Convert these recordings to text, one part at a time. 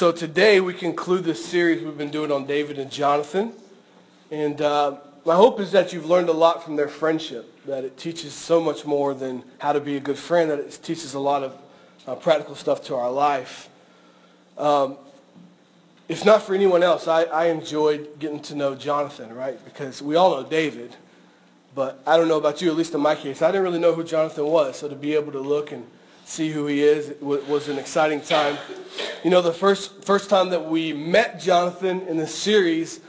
So today we conclude this series we've been doing on David and Jonathan. And uh, my hope is that you've learned a lot from their friendship, that it teaches so much more than how to be a good friend, that it teaches a lot of uh, practical stuff to our life. Um, if not for anyone else, I, I enjoyed getting to know Jonathan, right? Because we all know David, but I don't know about you, at least in my case, I didn't really know who Jonathan was. So to be able to look and see who he is It was an exciting time. You know, the first, first time that we met Jonathan in the series,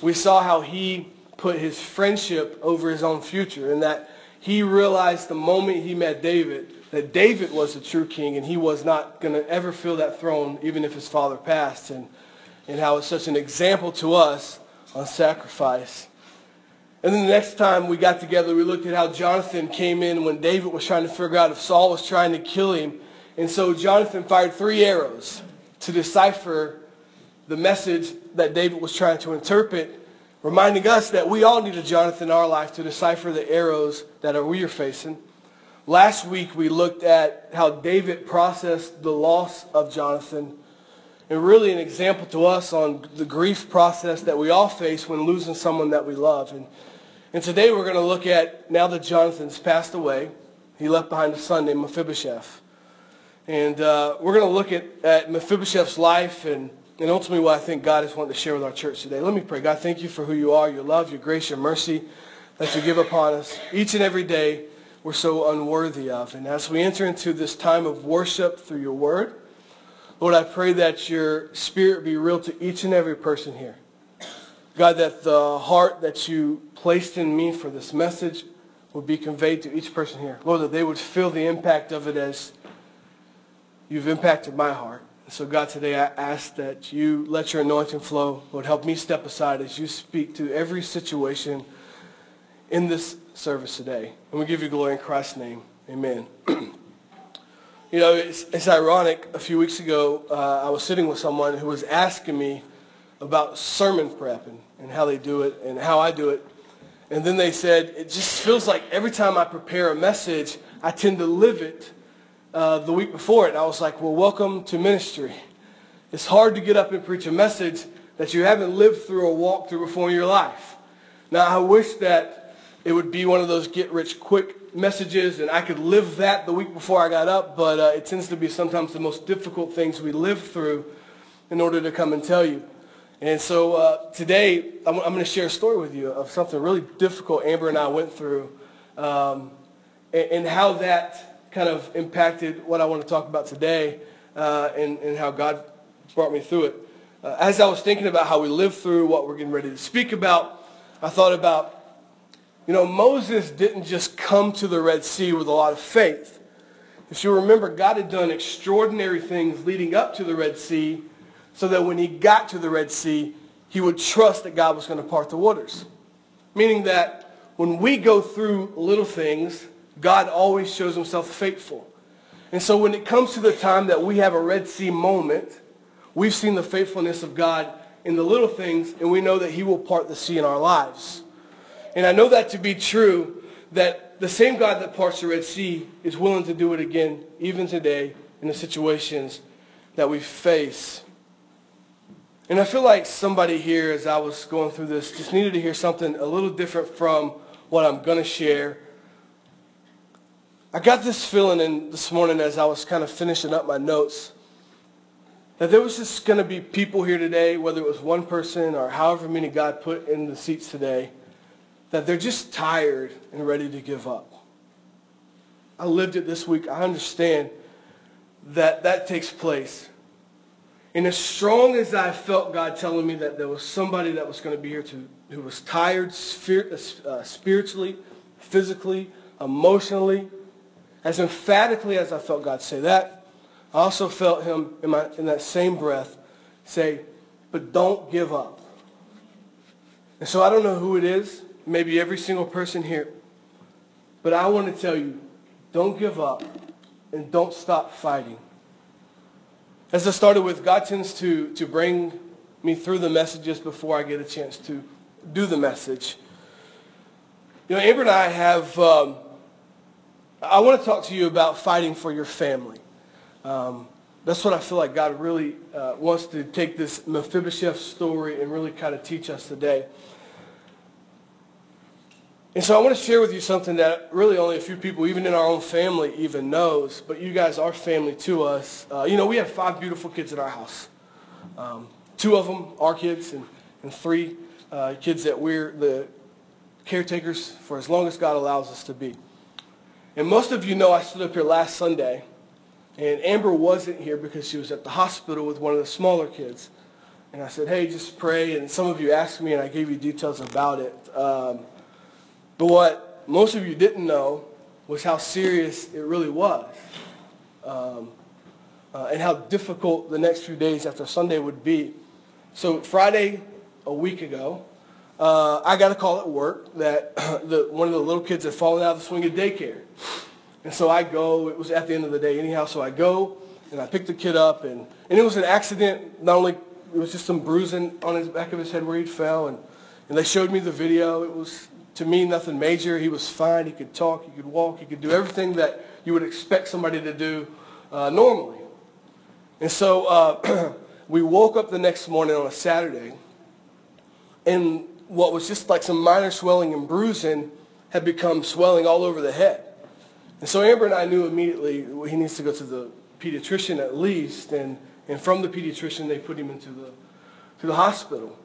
we saw how he put his friendship over his own future and that he realized the moment he met David that David was the true king and he was not going to ever fill that throne even if his father passed and, and how it's such an example to us on sacrifice. And then the next time we got together, we looked at how Jonathan came in when David was trying to figure out if Saul was trying to kill him. And so Jonathan fired three arrows to decipher the message that David was trying to interpret, reminding us that we all need a Jonathan in our life to decipher the arrows that we are facing. Last week, we looked at how David processed the loss of Jonathan and really an example to us on the grief process that we all face when losing someone that we love. And and today we're going to look at, now that Jonathan's passed away, he left behind a son named Mephibosheth. And uh, we're going to look at, at Mephibosheth's life and, and ultimately what I think God is wanting to share with our church today. Let me pray. God, thank you for who you are, your love, your grace, your mercy that you give upon us each and every day we're so unworthy of. And as we enter into this time of worship through your word, Lord, I pray that your spirit be real to each and every person here. God, that the heart that you placed in me for this message would be conveyed to each person here. Lord, that they would feel the impact of it as you've impacted my heart. so, God, today I ask that you let your anointing flow. Lord, help me step aside as you speak to every situation in this service today. And we give you glory in Christ's name. Amen. you know, it's, it's, ironic. A few weeks ago, uh, I was sitting with someone who was asking me about sermon prep and, and how they do it and how I do it. And then they said, it just feels like every time I prepare a message, I tend to live it uh, the week before it. And I was like, well, welcome to ministry. It's hard to get up and preach a message that you haven't lived through or walked through before in your life. Now, I wish that it would be one of those get-rich-quick messages and I could live that the week before I got up, but uh, it tends to be sometimes the most difficult things we live through in order to come and tell you. And so uh, today, I'm, I'm going to share a story with you of something really difficult Amber and I went through um, and, and, how that kind of impacted what I want to talk about today uh, and, and, how God brought me through it. Uh, as I was thinking about how we live through what we're getting ready to speak about, I thought about, you know, Moses didn't just come to the Red Sea with a lot of faith. If you remember, God had done extraordinary things leading up to the Red Sea so that when he got to the Red Sea, he would trust that God was going to part the waters. Meaning that when we go through little things, God always shows himself faithful. And so when it comes to the time that we have a Red Sea moment, we've seen the faithfulness of God in the little things, and we know that he will part the sea in our lives. And I know that to be true, that the same God that parts the Red Sea is willing to do it again, even today, in the situations that we face. And I feel like somebody here, as I was going through this, just needed to hear something a little different from what I'm going to share. I got this feeling in this morning as I was kind of finishing up my notes that there was just going to be people here today, whether it was one person or however many God put in the seats today, that they're just tired and ready to give up. I lived it this week. I understand that that takes place. And as strong as I felt God telling me that there was somebody that was going to be here to, who was tired uh, spiritually, physically, emotionally, as emphatically as I felt God say that, I also felt him in, my, in that same breath say, but don't give up. And so I don't know who it is, maybe every single person here, but I want to tell you, don't give up and don't stop fighting. As I started with, God tends to, to bring me through the messages before I get a chance to do the message. You know, Amber and I have, um, I want to talk to you about fighting for your family. Um, that's what I feel like God really uh, wants to take this Mephibosheth story and really kind of teach us today. And so I want to share with you something that really only a few people, even in our own family, even knows. But you guys are family to us. Uh, you know, we have five beautiful kids in our house. Um, two of them are kids, and, and three uh, kids that we're the caretakers for as long as God allows us to be. And most of you know I stood up here last Sunday, and Amber wasn't here because she was at the hospital with one of the smaller kids. And I said, hey, just pray. And some of you asked me, and I gave you details about it. Um, but what most of you didn't know was how serious it really was. Um, uh, and how difficult the next few days after Sunday would be. So Friday, a week ago, uh, I got a call at work that the, one of the little kids had fallen out of the swing of daycare. And so I go, it was at the end of the day anyhow, so I go and I pick the kid up and, and it was an accident, not only, it was just some bruising on his back of his head where he fell and, and they showed me the video. It was to me nothing major. He was fine. He could talk. He could walk. He could do everything that you would expect somebody to do uh, normally. And so uh, we woke up the next morning on a Saturday, and what was just like some minor swelling and bruising had become swelling all over the head. And so Amber and I knew immediately he needs to go to the pediatrician at least, and, and from the pediatrician they put him into the, to the hospital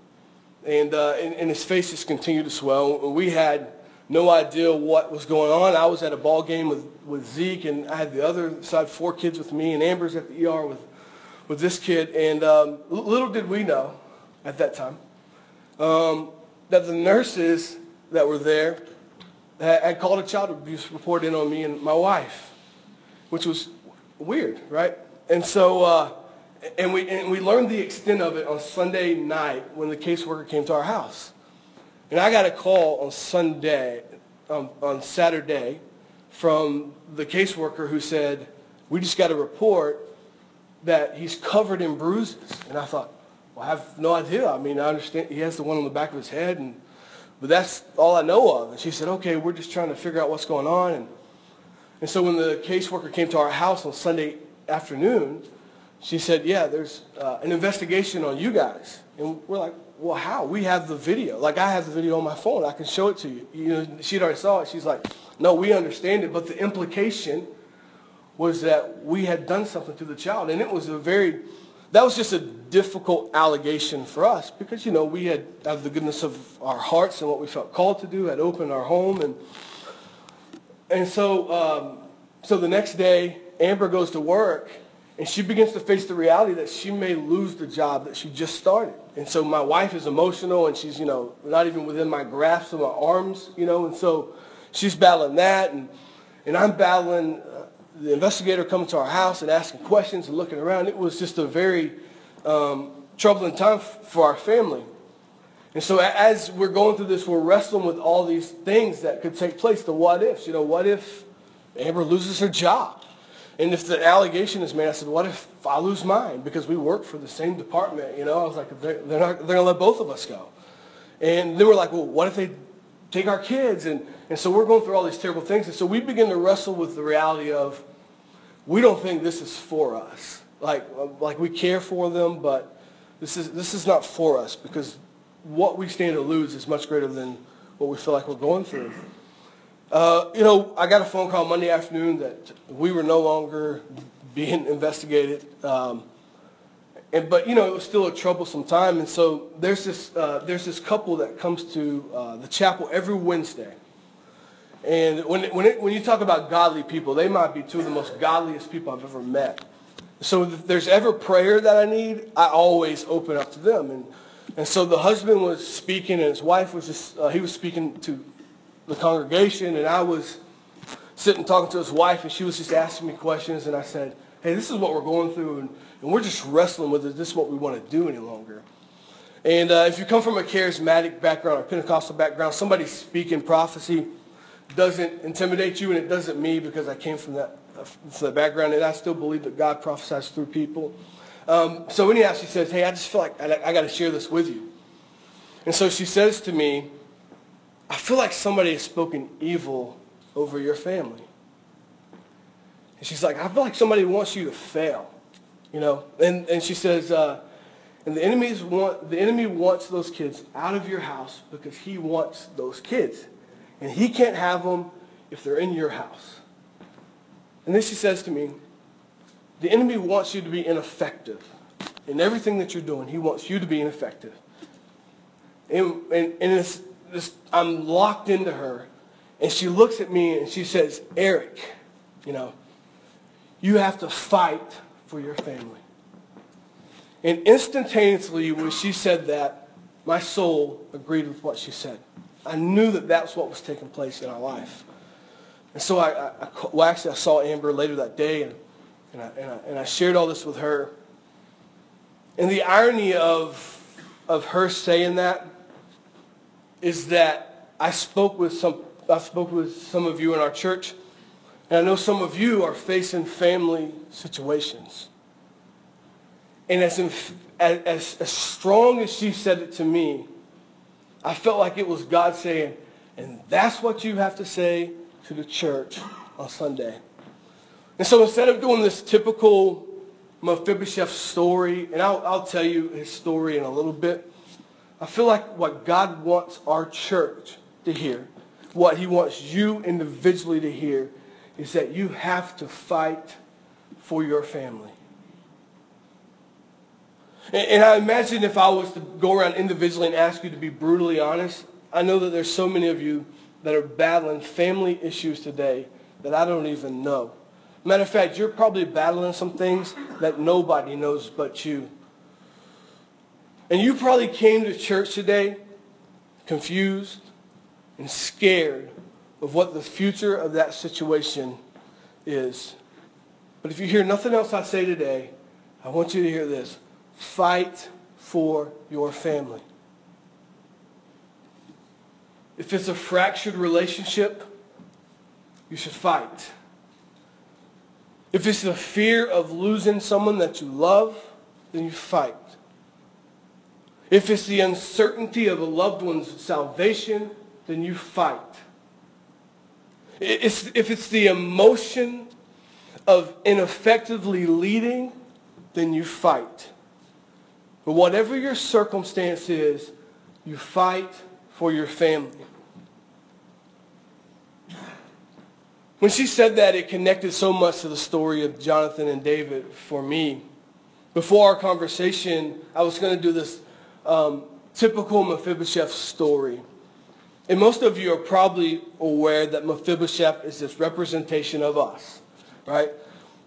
and, uh, and, and, his face just continued to swell. We had no idea what was going on. I was at a ball game with, with Zeke, and I had the other side, four kids with me, and Amber's at the ER with, with this kid. And um, little did we know at that time um, that the nurses that were there had, had called a child abuse report in on me and my wife, which was weird, right? And so... Uh, and we, and we learned the extent of it on Sunday night when the caseworker came to our house. And I got a call on Sunday, um, on Saturday, from the caseworker who said, we just got a report that he's covered in bruises. And I thought, well, I have no idea. I mean, I understand he has the one on the back of his head, and, but that's all I know of. And she said, okay, we're just trying to figure out what's going on. And, and so when the caseworker came to our house on Sunday afternoon, she said, yeah, there's uh, an investigation on you guys. And we're like, well, how? We have the video. Like, I have the video on my phone. I can show it to you. You know, she'd already saw it. She's like, no, we understand it. But the implication was that we had done something to the child. And it was a very, that was just a difficult allegation for us because, you know, we had, out of the goodness of our hearts and what we felt called to do, had opened our home. And, and so, um, so the next day, Amber goes to work and she begins to face the reality that she may lose the job that she just started. And so my wife is emotional and she's, you know, not even within my grasp of my arms, you know, and so she's battling that and, and I'm battling uh, the investigator coming to our house and asking questions and looking around. It was just a very um, troubling time f- for our family. And so as we're going through this, we're wrestling with all these things that could take place, the what ifs. You know, what if Amber loses her job? And if the allegation is made, I said, what if I lose mine? Because we work for the same department, you know? I was like, they're, they're, not, they're going to let both of us go. And then we're like, well, what if they take our kids? And, and so we're going through all these terrible things. And so we begin to wrestle with the reality of, we don't think this is for us. Like, like we care for them, but this is, this is not for us because what we stand to lose is much greater than what we feel like we're going through. Uh, you know, I got a phone call Monday afternoon that we were no longer being investigated. Um, and, but, you know, it was still a troublesome time. And so there's this, uh, there's this couple that comes to uh, the chapel every Wednesday. And when, when, it, when you talk about godly people, they might be two of the most godliest people I've ever met. So if there's ever prayer that I need, I always open up to them. And, and so the husband was speaking and his wife was just, uh, he was speaking to the congregation, and I was sitting talking to his wife, and she was just asking me questions, and I said, hey, this is what we're going through, and, and we're just wrestling with it. This is what we want to do any longer. And uh, if you come from a charismatic background or Pentecostal background, somebody speaking prophecy doesn't intimidate you, and it doesn't me because I came from that, uh, from that background, and I still believe that God prophesies through people. Um, so anyhow, she says, hey, I just feel like I, I got to share this with you. And so she says to me, I feel like somebody has spoken evil over your family. And she's like, I feel like somebody wants you to fail. You know, and, and she says, uh, and the enemies want the enemy wants those kids out of your house because he wants those kids. And he can't have them if they're in your house. And then she says to me, the enemy wants you to be ineffective in everything that you're doing. He wants you to be ineffective. And, and, and it's, it's, I'm locked into her. And she looks at me and she says, Eric, you know, you have to fight for your family. And instantaneously, when she said that, my soul agreed with what she said. I knew that that's what was taking place in our life. And so I, I, I well, actually, I saw Amber later that day, and, and, I, and, I, and I shared all this with her. And the irony of, of her saying that is that I spoke with some, I spoke with some of you in our church, and I know some of you are facing family situations. And as, as, as strong as she said it to me, I felt like it was God saying, and that's what you have to say to the church on Sunday. And so instead of doing this typical Mephibosheth story, and I'll, I'll tell you his story in a little bit, I feel like what God wants our church to hear, what he wants you individually to hear, is that you have to fight for your family. And I imagine if I was to go around individually and ask you to be brutally honest, I know that there's so many of you that are battling family issues today that I don't even know. Matter of fact, you're probably battling some things that nobody knows but you. And you probably came to church today confused and scared of what the future of that situation is. But if you hear nothing else I say today, I want you to hear this. Fight for your family. If it's a fractured relationship, you should fight. If it's the fear of losing someone that you love, then you fight. If it's the uncertainty of a loved one's salvation, then you fight. If it's the emotion of ineffectively leading, then you fight. But whatever your circumstance is, you fight for your family. When she said that, it connected so much to the story of Jonathan and David for me. Before our conversation, I was going to do this um, typical Mephibosheth story. And most of you are probably aware that Mephibosheth is this representation of us, right?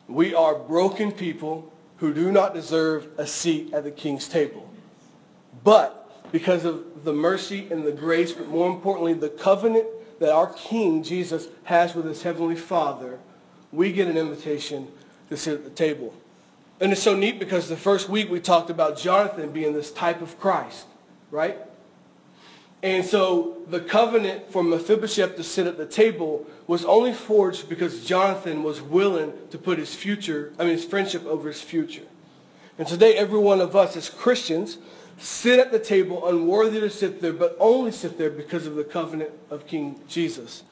We are broken people who do not deserve a seat at the king's table. But because of the mercy and the grace, but more importantly, the covenant that our King Jesus has with his heavenly Father, we get an invitation to sit at the table. And it's so neat because the first week we talked about Jonathan being this type of Christ, right? And so the covenant for Mephibosheth to sit at the table was only forged because Jonathan was willing to put his future, I mean his friendship over his future. And today every one of us as Christians sit at the table unworthy to sit there, but only sit there because of the covenant of King Jesus.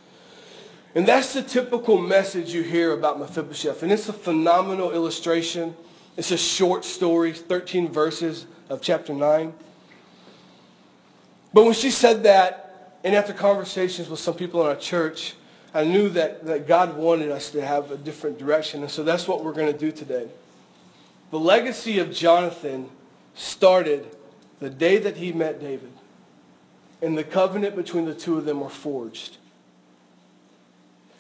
And that's the typical message you hear about Mephibosheth. And it's a phenomenal illustration. It's a short story, 13 verses of chapter 9. But when she said that, and after conversations with some people in our church, I knew that, that God wanted us to have a different direction. And so that's what we're going to do today. The legacy of Jonathan started the day that he met David. And the covenant between the two of them were forged.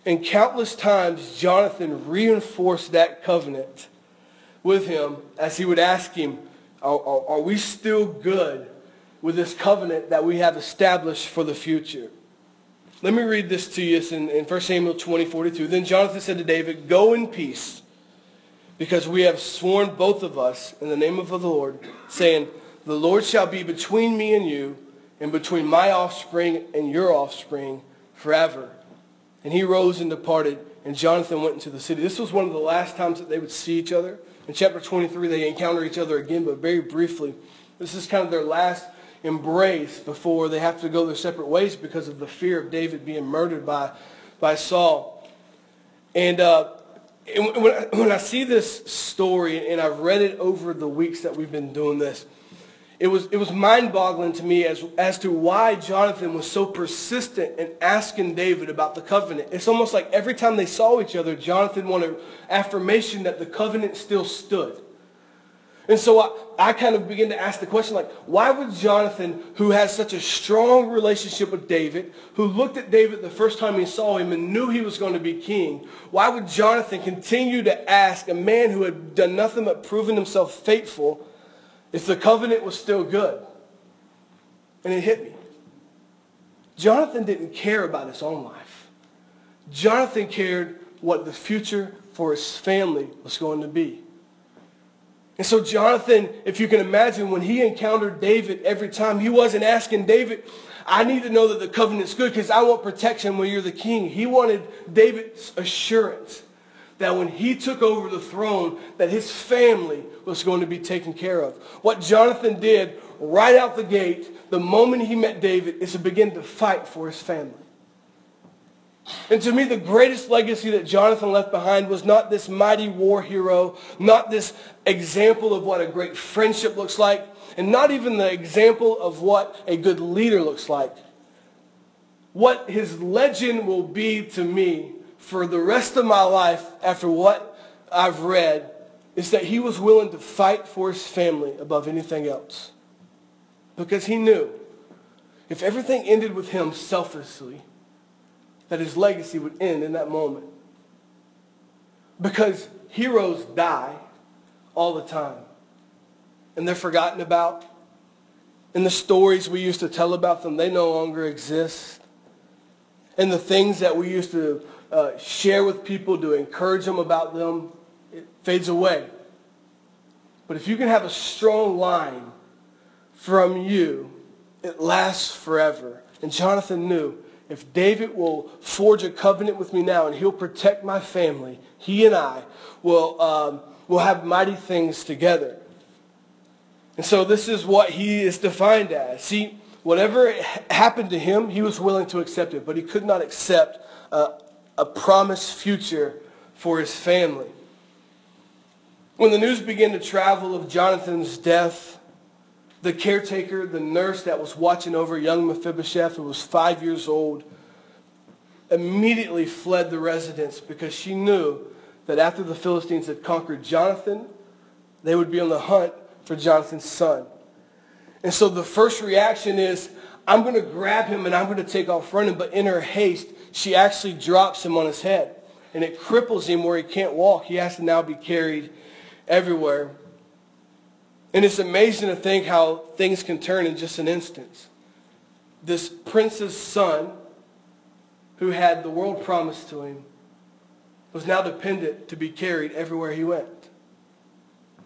And countless times, Jonathan reinforced that covenant with him as he would ask him, are, are, are we still good with this covenant that we have established for the future. Let me read this to you. It's in, in 1 Samuel 20, 42. Then Jonathan said to David, Go in peace, because we have sworn both of us in the name of the Lord, saying, The Lord shall be between me and you, and between my offspring and your offspring forever. And he rose and departed, and Jonathan went into the city. This was one of the last times that they would see each other. In chapter 23, they encounter each other again, but very briefly. This is kind of their last embrace before they have to go their separate ways because of the fear of David being murdered by, by Saul. And uh, And when I, when I see this story and I've read it over the weeks that we've been doing this, it was, it was mind-boggling to me as, as to why Jonathan was so persistent in asking David about the covenant. It's almost like every time they saw each other, Jonathan wanted affirmation that the covenant still stood. And so I, I kind of begin to ask the question, like, why would Jonathan, who has such a strong relationship with David, who looked at David the first time he saw him and knew he was going to be king, why would Jonathan continue to ask a man who had done nothing but proven himself faithful if the covenant was still good. And it hit me. Jonathan didn't care about his own life. Jonathan cared what the future for his family was going to be. And so Jonathan, if you can imagine, when he encountered David every time, he wasn't asking David, I need to know that the covenant's good because I want protection when you're the king. He wanted David's assurance that when he took over the throne, that his family was going to be taken care of. What Jonathan did right out the gate, the moment he met David, is to begin to fight for his family. And to me, the greatest legacy that Jonathan left behind was not this mighty war hero, not this example of what a great friendship looks like, and not even the example of what a good leader looks like. What his legend will be to me for the rest of my life after what I've read is that he was willing to fight for his family above anything else. Because he knew if everything ended with him selfishly, that his legacy would end in that moment. Because heroes die all the time. And they're forgotten about. And the stories we used to tell about them, they no longer exist. And the things that we used to uh, share with people, to encourage them about them, it fades away. But if you can have a strong line from you, it lasts forever. And Jonathan knew if David will forge a covenant with me now and he'll protect my family, he and I will, um, will have mighty things together. And so this is what he is defined as. See, whatever happened to him, he was willing to accept it, but he could not accept uh, a promised future for his family. When the news began to travel of Jonathan's death, the caretaker, the nurse that was watching over young Mephibosheth, who was five years old, immediately fled the residence because she knew that after the Philistines had conquered Jonathan, they would be on the hunt for Jonathan's son. And so the first reaction is, I'm going to grab him and I'm going to take off running. But in her haste, she actually drops him on his head. And it cripples him where he can't walk. He has to now be carried everywhere. And it's amazing to think how things can turn in just an instant. This prince's son, who had the world promised to him, was now dependent to be carried everywhere he went.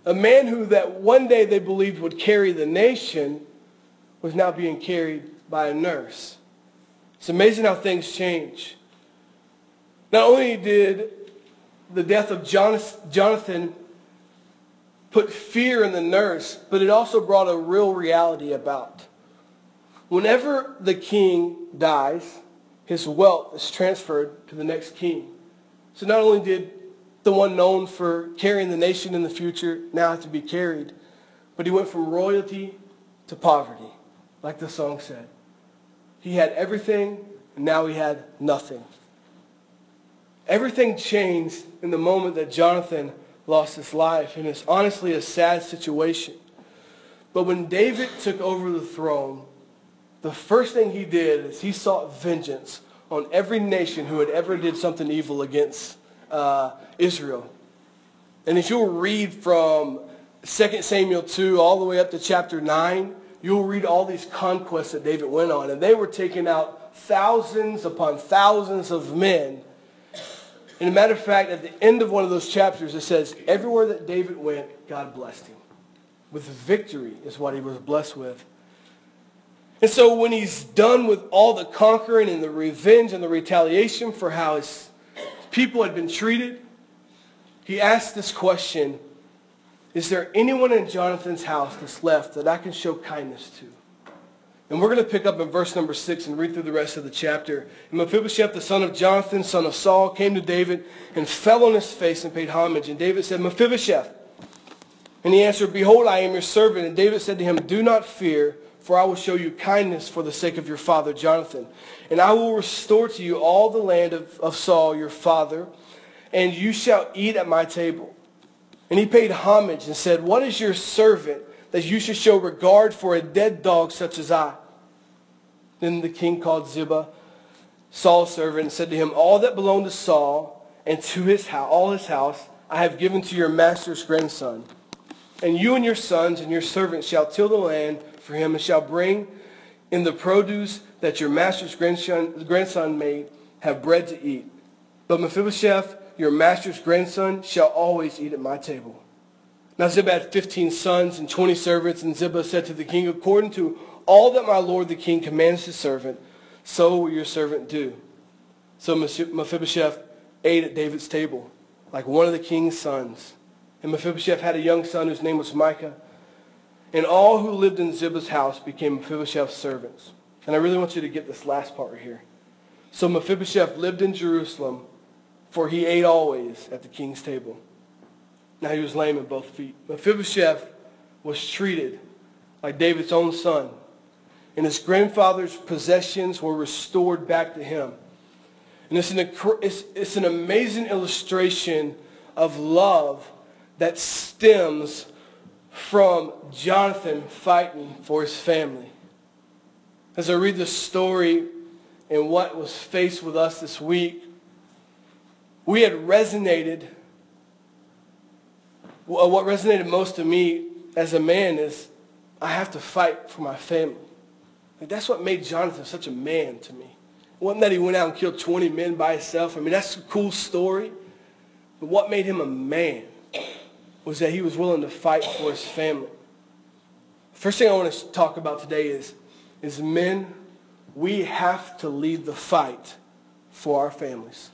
A man who that one day they believed would carry the nation was now being carried by a nurse. It's amazing how things change. Not only did the death of Jonathan put fear in the nurse, but it also brought a real reality about. Whenever the king dies, his wealth is transferred to the next king. So not only did the one known for carrying the nation in the future now have to be carried, but he went from royalty to poverty like the song said. He had everything, and now he had nothing. Everything changed in the moment that Jonathan lost his life, and it's honestly a sad situation. But when David took over the throne, the first thing he did is he sought vengeance on every nation who had ever did something evil against uh, Israel. And if you'll read from 2 Samuel 2 all the way up to chapter 9, you'll read all these conquests that David went on, and they were taking out thousands upon thousands of men. And a matter of fact, at the end of one of those chapters, it says, everywhere that David went, God blessed him. With victory is what he was blessed with. And so when he's done with all the conquering and the revenge and the retaliation for how his people had been treated, he asked this question, is there anyone in Jonathan's house that's left that I can show kindness to? And we're going to pick up in verse number 6 and read through the rest of the chapter. And Mephibosheth, the son of Jonathan, son of Saul, came to David and fell on his face and paid homage. And David said, Mephibosheth. And he answered, Behold, I am your servant. And David said to him, Do not fear, for I will show you kindness for the sake of your father Jonathan. And I will restore to you all the land of, of Saul, your father, and you shall eat at my table. And he paid homage and said, What is your servant that you should show regard for a dead dog such as I? Then the king called Ziba, Saul's servant, and said to him, All that belonged to Saul and to his house, all his house, I have given to your master's grandson. And you and your sons and your servants shall till the land for him and shall bring in the produce that your master's grandson, grandson may have bread to eat. But Mephibosheth, your master's grandson, shall always eat at my table. Now Ziba had 15 sons and 20 servants, and Ziba said to the king, According to all that my lord the king commands his servant, so will your servant do. So Mephibosheth ate at David's table, like one of the king's sons. And Mephibosheth had a young son whose name was Micah. And all who lived in Ziba's house became Mephibosheth's servants. And I really want you to get this last part right here. So Mephibosheth lived in Jerusalem, for he ate always at the king's table. Now he was lame in both feet. Mephibosheth was treated like David's own son and his grandfather's possessions were restored back to him. And it's an, it's, it's an amazing illustration of love that stems from Jonathan fighting for his family. As I read the story and what was faced with us this week, we had resonated. What resonated most to me as a man is I have to fight for my family. Like that's what made Jonathan such a man to me. It wasn't that he went out and killed 20 men by himself. I mean, that's a cool story. But what made him a man was that he was willing to fight for his family. First thing I want to talk about today is, is men, we have to lead the fight for our families.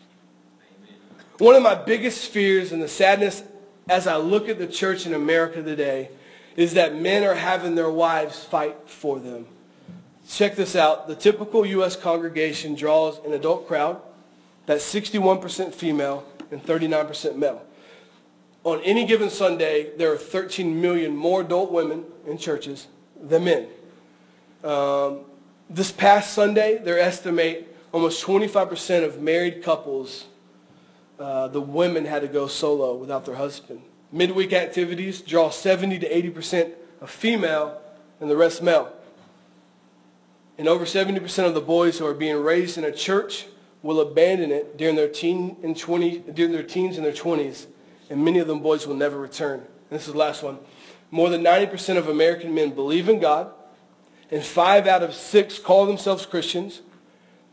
One of my biggest fears and the sadness as I look at the church in America today is that men are having their wives fight for them. Check this out. The typical U.S. congregation draws an adult crowd that's 61% female and 39% male. On any given Sunday, there are 13 million more adult women in churches than men. Um, this past Sunday, they estimate almost 25% of married couples, uh, the women had to go solo without their husband. Midweek activities draw 70 to 80% of female and the rest male. And over 70% of the boys who are being raised in a church will abandon it during their, teen and 20, during their teens and their 20s. And many of them boys will never return. And this is the last one. More than 90% of American men believe in God. And five out of six call themselves Christians.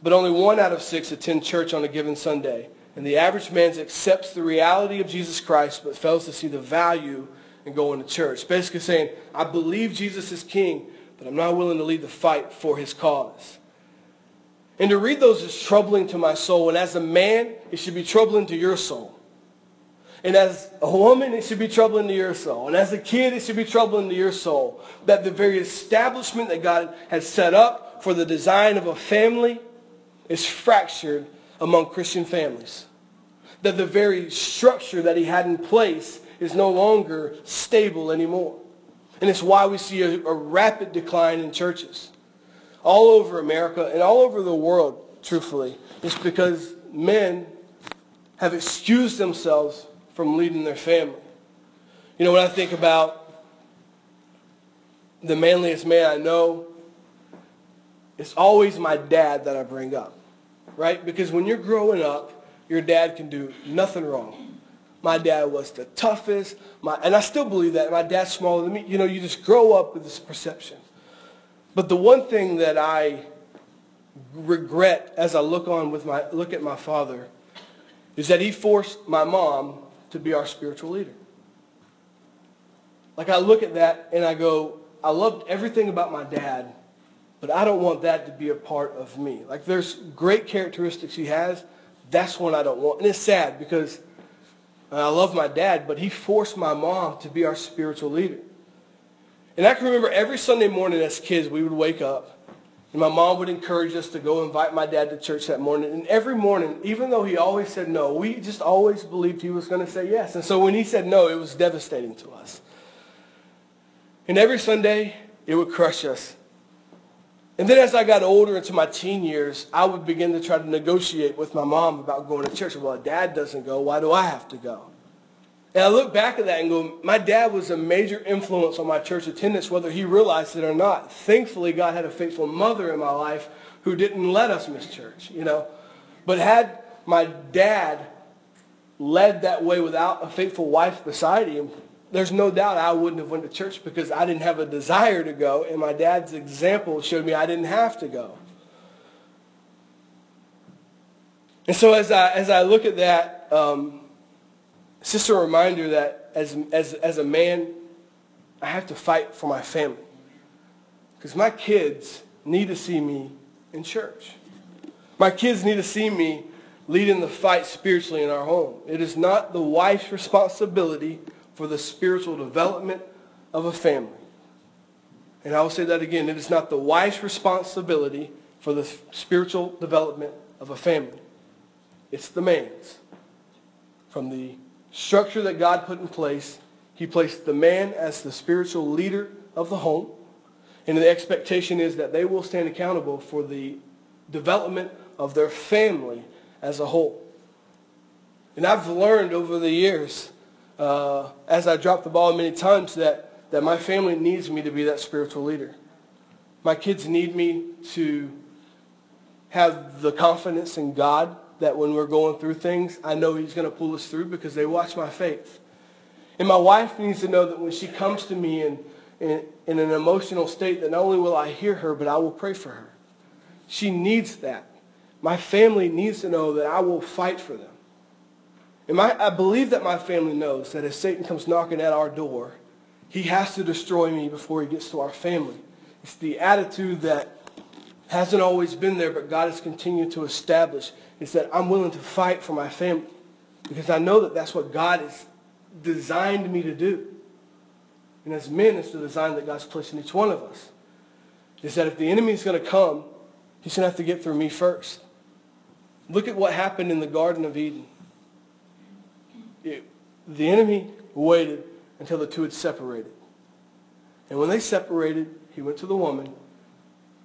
But only one out of six attend church on a given Sunday. And the average man accepts the reality of Jesus Christ but fails to see the value in going to church. Basically saying, I believe Jesus is king, but I'm not willing to lead the fight for his cause. And to read those is troubling to my soul. And as a man, it should be troubling to your soul. And as a woman, it should be troubling to your soul. And as a kid, it should be troubling to your soul. That the very establishment that God has set up for the design of a family is fractured among Christian families. That the very structure that he had in place is no longer stable anymore. And it's why we see a, a rapid decline in churches all over America and all over the world, truthfully. It's because men have excused themselves from leading their family. You know, when I think about the manliest man I know, it's always my dad that I bring up, right? Because when you're growing up, your dad can do nothing wrong. My dad was the toughest. My, and I still believe that. My dad's smaller than me. You know, you just grow up with this perception. But the one thing that I regret as I look on with my look at my father is that he forced my mom to be our spiritual leader. Like I look at that and I go, I loved everything about my dad, but I don't want that to be a part of me. Like there's great characteristics he has. That's one I don't want. And it's sad because I love my dad, but he forced my mom to be our spiritual leader. And I can remember every Sunday morning as kids, we would wake up And my mom would encourage us to go invite my dad to church that morning. And every morning, even though he always said no, we just always believed he was going to say yes. And so when he said no, it was devastating to us. And every Sunday, it would crush us. And then as I got older into my teen years, I would begin to try to negotiate with my mom about going to church. Well, dad doesn't go. Why do I have to go? And I look back at that and go, my dad was a major influence on my church attendance, whether he realized it or not. Thankfully, God had a faithful mother in my life who didn't let us miss church, you know. But had my dad led that way without a faithful wife beside him, there's no doubt I wouldn't have went to church because I didn't have a desire to go, and my dad's example showed me I didn't have to go. And so as I, as I look at that, um, it's just a reminder that as, as, as a man, I have to fight for my family. Because my kids need to see me in church. My kids need to see me leading the fight spiritually in our home. It is not the wife's responsibility for the spiritual development of a family. And I will say that again. It is not the wife's responsibility for the spiritual development of a family. It's the man's. From the structure that God put in place, he placed the man as the spiritual leader of the home. And the expectation is that they will stand accountable for the development of their family as a whole. And I've learned over the years, uh, as I dropped the ball many times, that, that my family needs me to be that spiritual leader. My kids need me to have the confidence in God that when we're going through things, I know he's going to pull us through because they watch my faith. And my wife needs to know that when she comes to me in, in, in an emotional state, that not only will I hear her, but I will pray for her. She needs that. My family needs to know that I will fight for them. And my, I believe that my family knows that if Satan comes knocking at our door, he has to destroy me before he gets to our family. It's the attitude that hasn't always been there, but God has continued to establish is that I'm willing to fight for my family because I know that that's what God has designed me to do. And as men, it's the design that God's placed in each one of us. Is that if the enemy is going to come, he's going to have to get through me first. Look at what happened in the Garden of Eden. It, the enemy waited until the two had separated. And when they separated, he went to the woman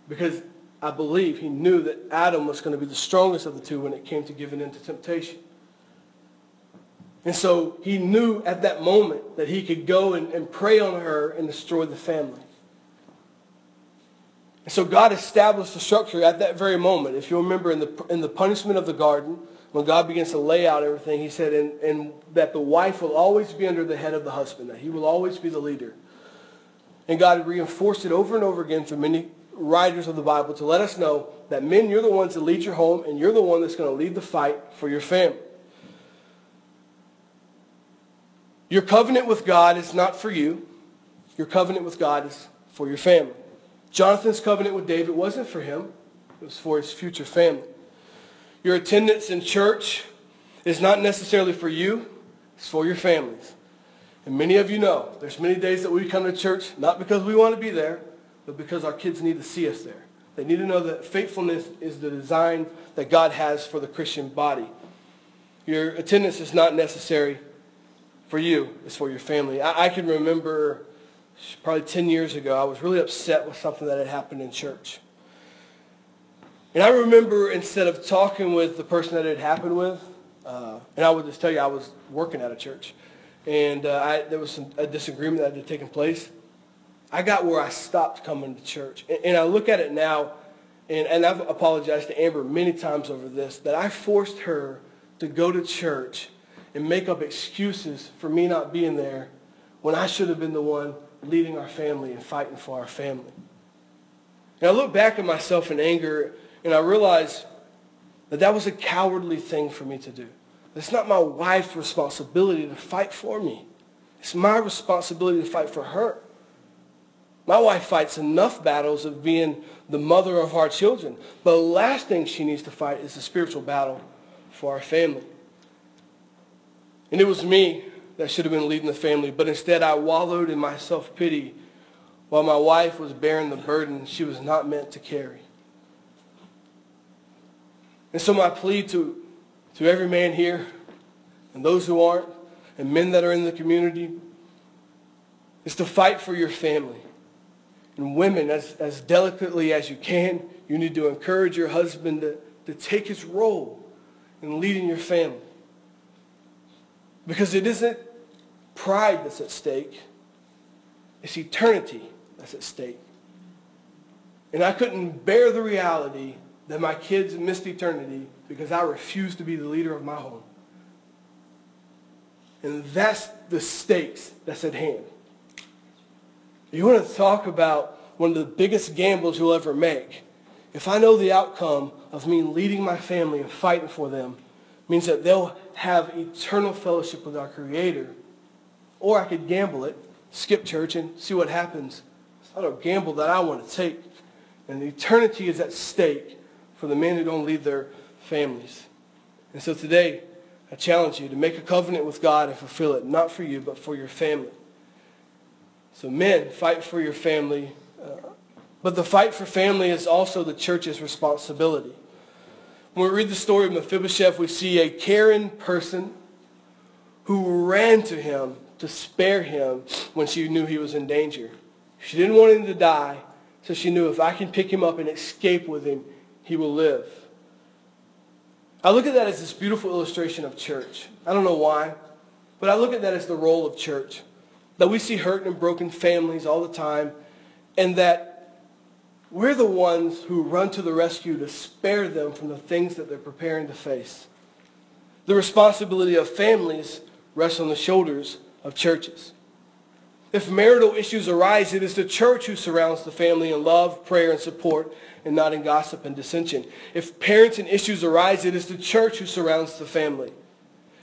because I believe he knew that Adam was going to be the strongest of the two when it came to giving in to temptation. And so he knew at that moment that he could go and, and prey on her and destroy the family. And so God established the structure at that very moment. If you remember in the, in the punishment of the garden, when God begins to lay out everything, he said, and, and that the wife will always be under the head of the husband, that he will always be the leader. And God reinforced it over and over again through many writers of the Bible to let us know that men, you're the ones that lead your home, and you're the one that's going to lead the fight for your family. Your covenant with God is not for you. Your covenant with God is for your family. Jonathan's covenant with David wasn't for him. It was for his future family. Your attendance in church is not necessarily for you. It's for your families. And many of you know there's many days that we come to church not because we want to be there, but because our kids need to see us there. They need to know that faithfulness is the design that God has for the Christian body. Your attendance is not necessary for you, it's for your family. I, I can remember probably 10 years ago, I was really upset with something that had happened in church. And I remember instead of talking with the person that it happened with, uh, and I would just tell you I was working at a church, and uh, I, there was some, a disagreement that had taken place. I got where I stopped coming to church. And, and I look at it now, and, and I've apologized to Amber many times over this, that I forced her to go to church and make up excuses for me not being there when I should have been the one leading our family and fighting for our family. And I look back at myself in anger, and I realized that that was a cowardly thing for me to do. It's not my wife's responsibility to fight for me. It's my responsibility to fight for her. My wife fights enough battles of being the mother of our children. The last thing she needs to fight is the spiritual battle for our family. And it was me that should have been leading the family, but instead I wallowed in my self-pity while my wife was bearing the burden she was not meant to carry. And so my plea to, to every man here and those who aren't and men that are in the community is to fight for your family. And women, as, as delicately as you can, you need to encourage your husband to, to take his role in leading your family. Because it isn't pride that's at stake. It's eternity that's at stake. And I couldn't bear the reality that my kids missed eternity because I refused to be the leader of my home. And that's the stakes that's at hand. You want to talk about one of the biggest gambles you'll ever make. If I know the outcome of me leading my family and fighting for them means that they'll have eternal fellowship with our Creator, or I could gamble it, skip church and see what happens. It's not a gamble that I want to take. And eternity is at stake for the men who don't lead their families. And so today, I challenge you to make a covenant with God and fulfill it, not for you, but for your family. So men, fight for your family. Uh, but the fight for family is also the church's responsibility. When we read the story of Mephibosheth, we see a caring person who ran to him to spare him when she knew he was in danger. She didn't want him to die, so she knew if I can pick him up and escape with him, he will live. I look at that as this beautiful illustration of church. I don't know why, but I look at that as the role of church. That we see hurt and broken families all the time, and that we're the ones who run to the rescue to spare them from the things that they're preparing to face. The responsibility of families rests on the shoulders of churches. If marital issues arise, it is the church who surrounds the family in love, prayer, and support, and not in gossip and dissension. If parents and issues arise, it is the church who surrounds the family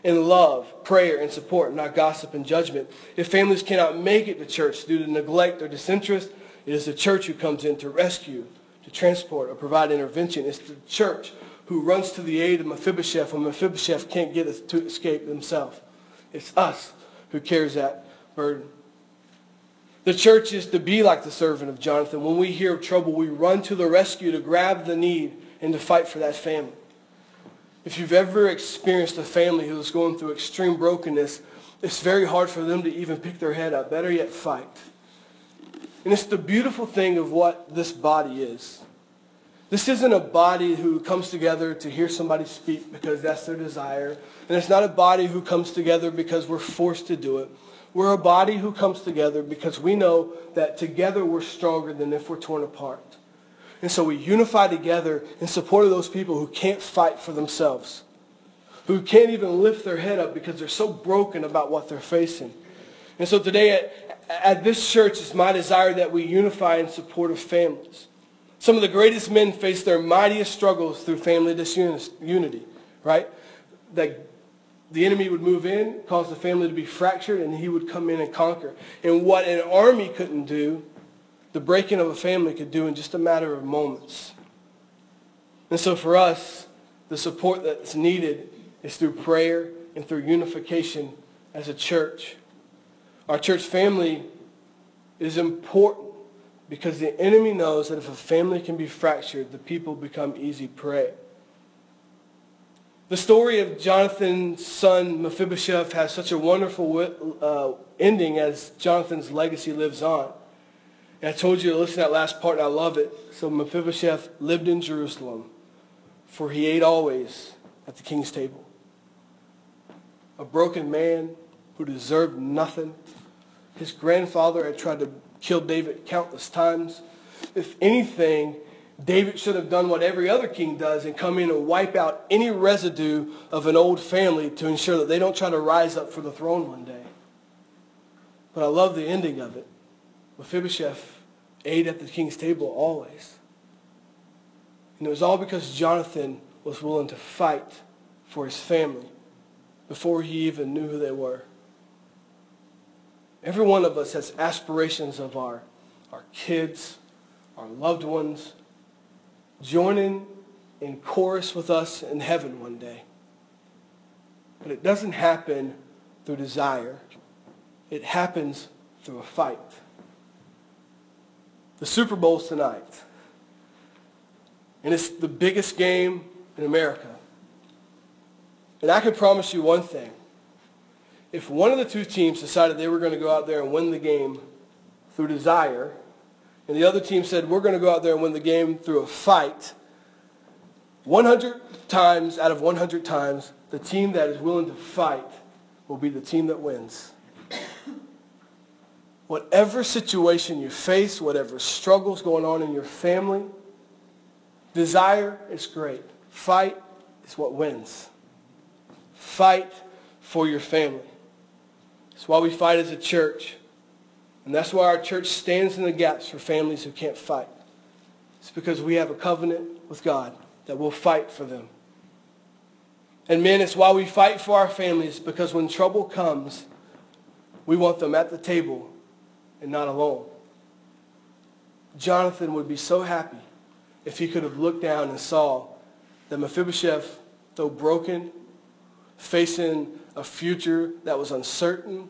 in love, prayer, and support, not gossip and judgment. If families cannot make it to church due to neglect or disinterest, it is the church who comes in to rescue, to transport, or provide intervention. It's the church who runs to the aid of Mephibosheth when Mephibosheth can't get to escape himself. It's us who carries that burden. The church is to be like the servant of Jonathan. When we hear of trouble, we run to the rescue to grab the need and to fight for that family. If you've ever experienced a family who is going through extreme brokenness, it's very hard for them to even pick their head up. Better yet, fight. And it's the beautiful thing of what this body is. This isn't a body who comes together to hear somebody speak because that's their desire. And it's not a body who comes together because we're forced to do it. We're a body who comes together because we know that together we're stronger than if we're torn apart. And so we unify together in support of those people who can't fight for themselves, who can't even lift their head up because they're so broken about what they're facing. And so today at, at this church, it's my desire that we unify in support of families. Some of the greatest men face their mightiest struggles through family disunity, right? That the enemy would move in, cause the family to be fractured, and he would come in and conquer. And what an army couldn't do, the breaking of a family could do in just a matter of moments. And so for us, the support that's needed is through prayer and through unification as a church. Our church family is important because the enemy knows that if a family can be fractured, the people become easy prey. The story of Jonathan's son Mephibosheth has such a wonderful uh, ending as Jonathan's legacy lives on. And I told you to listen to that last part, and I love it. So Mephibosheth lived in Jerusalem, for he ate always at the king's table. A broken man who deserved nothing. His grandfather had tried to kill David countless times. If anything, David should have done what every other king does and come in and wipe out any residue of an old family to ensure that they don't try to rise up for the throne one day. But I love the ending of it. Mephibosheth ate at the king's table always. And it was all because Jonathan was willing to fight for his family before he even knew who they were. Every one of us has aspirations of our, our kids, our loved ones, joining in chorus with us in heaven one day. But it doesn't happen through desire. It happens through a fight. The Super Bowl's tonight. And it's the biggest game in America. And I can promise you one thing. If one of the two teams decided they were going to go out there and win the game through desire, and the other team said, we're going to go out there and win the game through a fight, 100 times out of 100 times, the team that is willing to fight will be the team that wins. Whatever situation you face, whatever struggles going on in your family, desire is great. Fight is what wins. Fight for your family. That's why we fight as a church. And that's why our church stands in the gaps for families who can't fight. It's because we have a covenant with God that will fight for them. And men, it's why we fight for our families because when trouble comes, we want them at the table and not alone. Jonathan would be so happy if he could have looked down and saw that Mephibosheth, though broken, facing a future that was uncertain,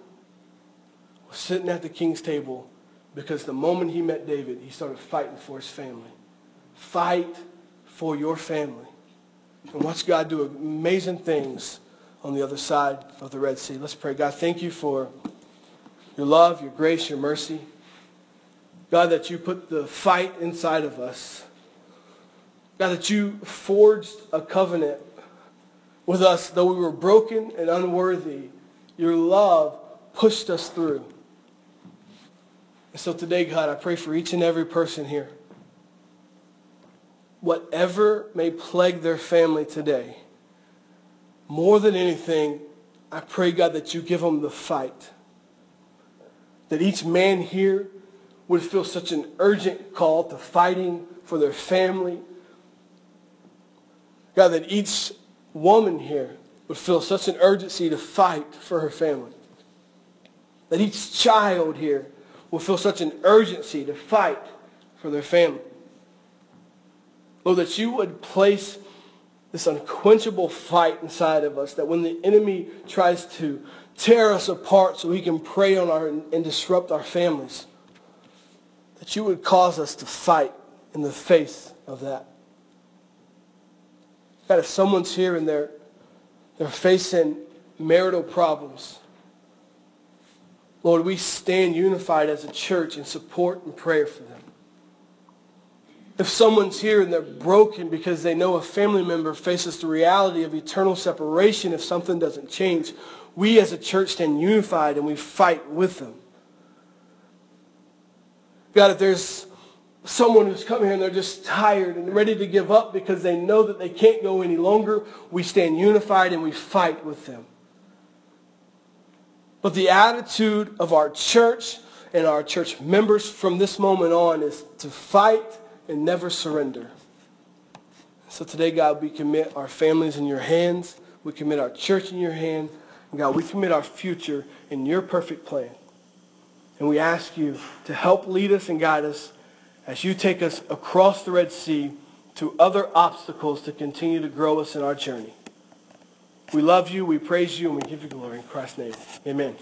sitting at the king's table because the moment he met David, he started fighting for his family. Fight for your family. And watch God do amazing things on the other side of the Red Sea. Let's pray. God, thank you for your love, your grace, your mercy. God, that you put the fight inside of us. God, that you forged a covenant with us, though we were broken and unworthy. Your love pushed us through. And so today, God, I pray for each and every person here. Whatever may plague their family today, more than anything, I pray, God, that you give them the fight. That each man here would feel such an urgent call to fighting for their family. God, that each woman here would feel such an urgency to fight for her family. That each child here will feel such an urgency to fight for their family. Lord, that you would place this unquenchable fight inside of us, that when the enemy tries to tear us apart so he can prey on our and disrupt our families, that you would cause us to fight in the face of that. God, if someone's here and they're, they're facing marital problems, Lord, we stand unified as a church in support and prayer for them. If someone's here and they're broken because they know a family member faces the reality of eternal separation if something doesn't change, we as a church stand unified and we fight with them. God, if there's someone who's come here and they're just tired and ready to give up because they know that they can't go any longer, we stand unified and we fight with them. But the attitude of our church and our church members from this moment on is to fight and never surrender. So today, God, we commit our families in your hands. We commit our church in your hand. And God, we commit our future in your perfect plan. And we ask you to help lead us and guide us as you take us across the Red Sea to other obstacles to continue to grow us in our journey. We love you, we praise you, and we give you glory in Christ's name. Amen.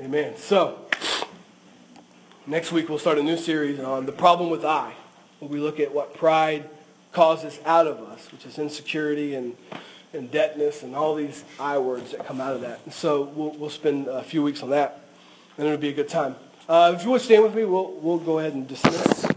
Amen. So, next week we'll start a new series on the problem with I, where we look at what pride causes out of us, which is insecurity and, and debtness and all these I words that come out of that. And so we'll, we'll spend a few weeks on that, and it'll be a good time. Uh, if you would stand with me, we'll, we'll go ahead and dismiss.